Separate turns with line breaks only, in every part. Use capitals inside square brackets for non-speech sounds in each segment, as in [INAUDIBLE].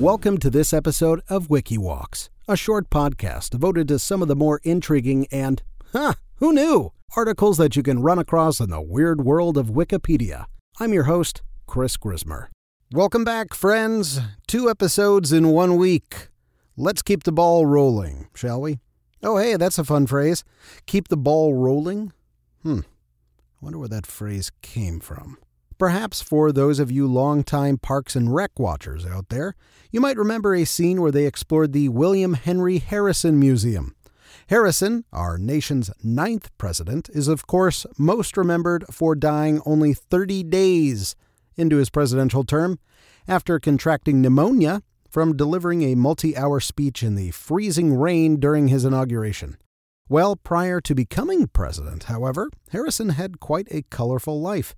Welcome to this episode of WikiWalks, a short podcast devoted to some of the more intriguing and, huh, who knew, articles that you can run across in the weird world of Wikipedia. I'm your host, Chris Grismer. Welcome back, friends. Two episodes in one week. Let's keep the ball rolling, shall we? Oh, hey, that's a fun phrase. Keep the ball rolling? Hmm. I wonder where that phrase came from. Perhaps for those of you longtime Parks and Rec watchers out there, you might remember a scene where they explored the William Henry Harrison Museum. Harrison, our nation's ninth president, is of course most remembered for dying only 30 days into his presidential term after contracting pneumonia from delivering a multi hour speech in the freezing rain during his inauguration. Well, prior to becoming president, however, Harrison had quite a colorful life.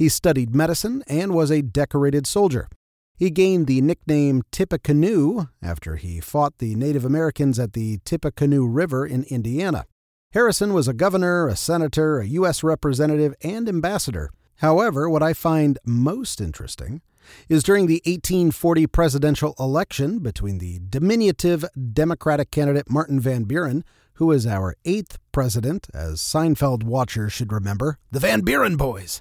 He studied medicine and was a decorated soldier. He gained the nickname Tippecanoe after he fought the Native Americans at the Tippecanoe River in Indiana. Harrison was a governor, a senator, a U.S. representative, and ambassador. However, what I find most interesting is during the 1840 presidential election between the diminutive Democratic candidate Martin Van Buren, who is our eighth president, as Seinfeld watchers should remember, the Van Buren boys,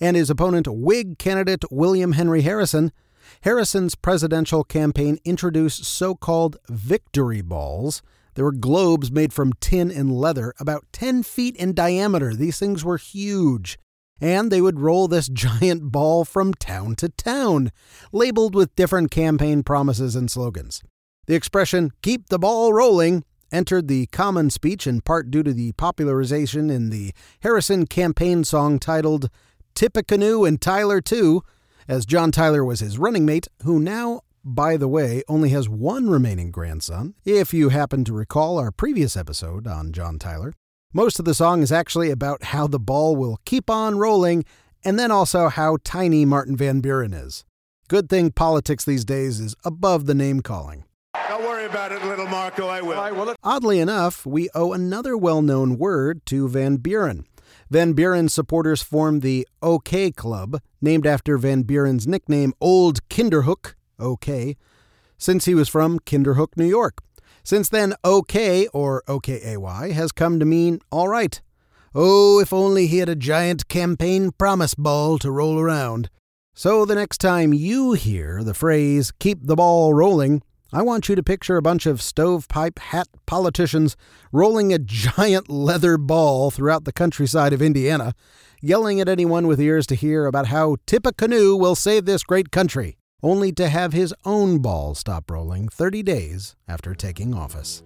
and his opponent, Whig candidate William Henry Harrison, Harrison's presidential campaign introduced so called victory balls. They were globes made from tin and leather, about 10 feet in diameter. These things were huge. And they would roll this [LAUGHS] giant ball from town to town, labeled with different campaign promises and slogans. The expression, keep the ball rolling, entered the common speech in part due to the popularization in the Harrison campaign song titled Tippecanoe and Tyler too, as John Tyler was his running mate, who now, by the way, only has one remaining grandson, if you happen to recall our previous episode on John Tyler. Most of the song is actually about how the ball will keep on rolling, and then also how tiny Martin Van Buren is. Good thing politics these days is above the name calling.
Don't worry about it, little Marco. I will. I will.
Oddly enough, we owe another well known word to Van Buren. Van Buren supporters formed the OK Club, named after Van Buren's nickname Old Kinderhook, OK, since he was from Kinderhook, New York. Since then, OK, or OKAY, has come to mean all right. Oh, if only he had a giant campaign promise ball to roll around. So the next time you hear the phrase, keep the ball rolling, I want you to picture a bunch of stovepipe hat politicians rolling a giant [LAUGHS] leather ball throughout the countryside of Indiana, yelling at anyone with ears to hear about how Tippecanoe will save this great country, only to have his own ball stop rolling 30 days after taking office.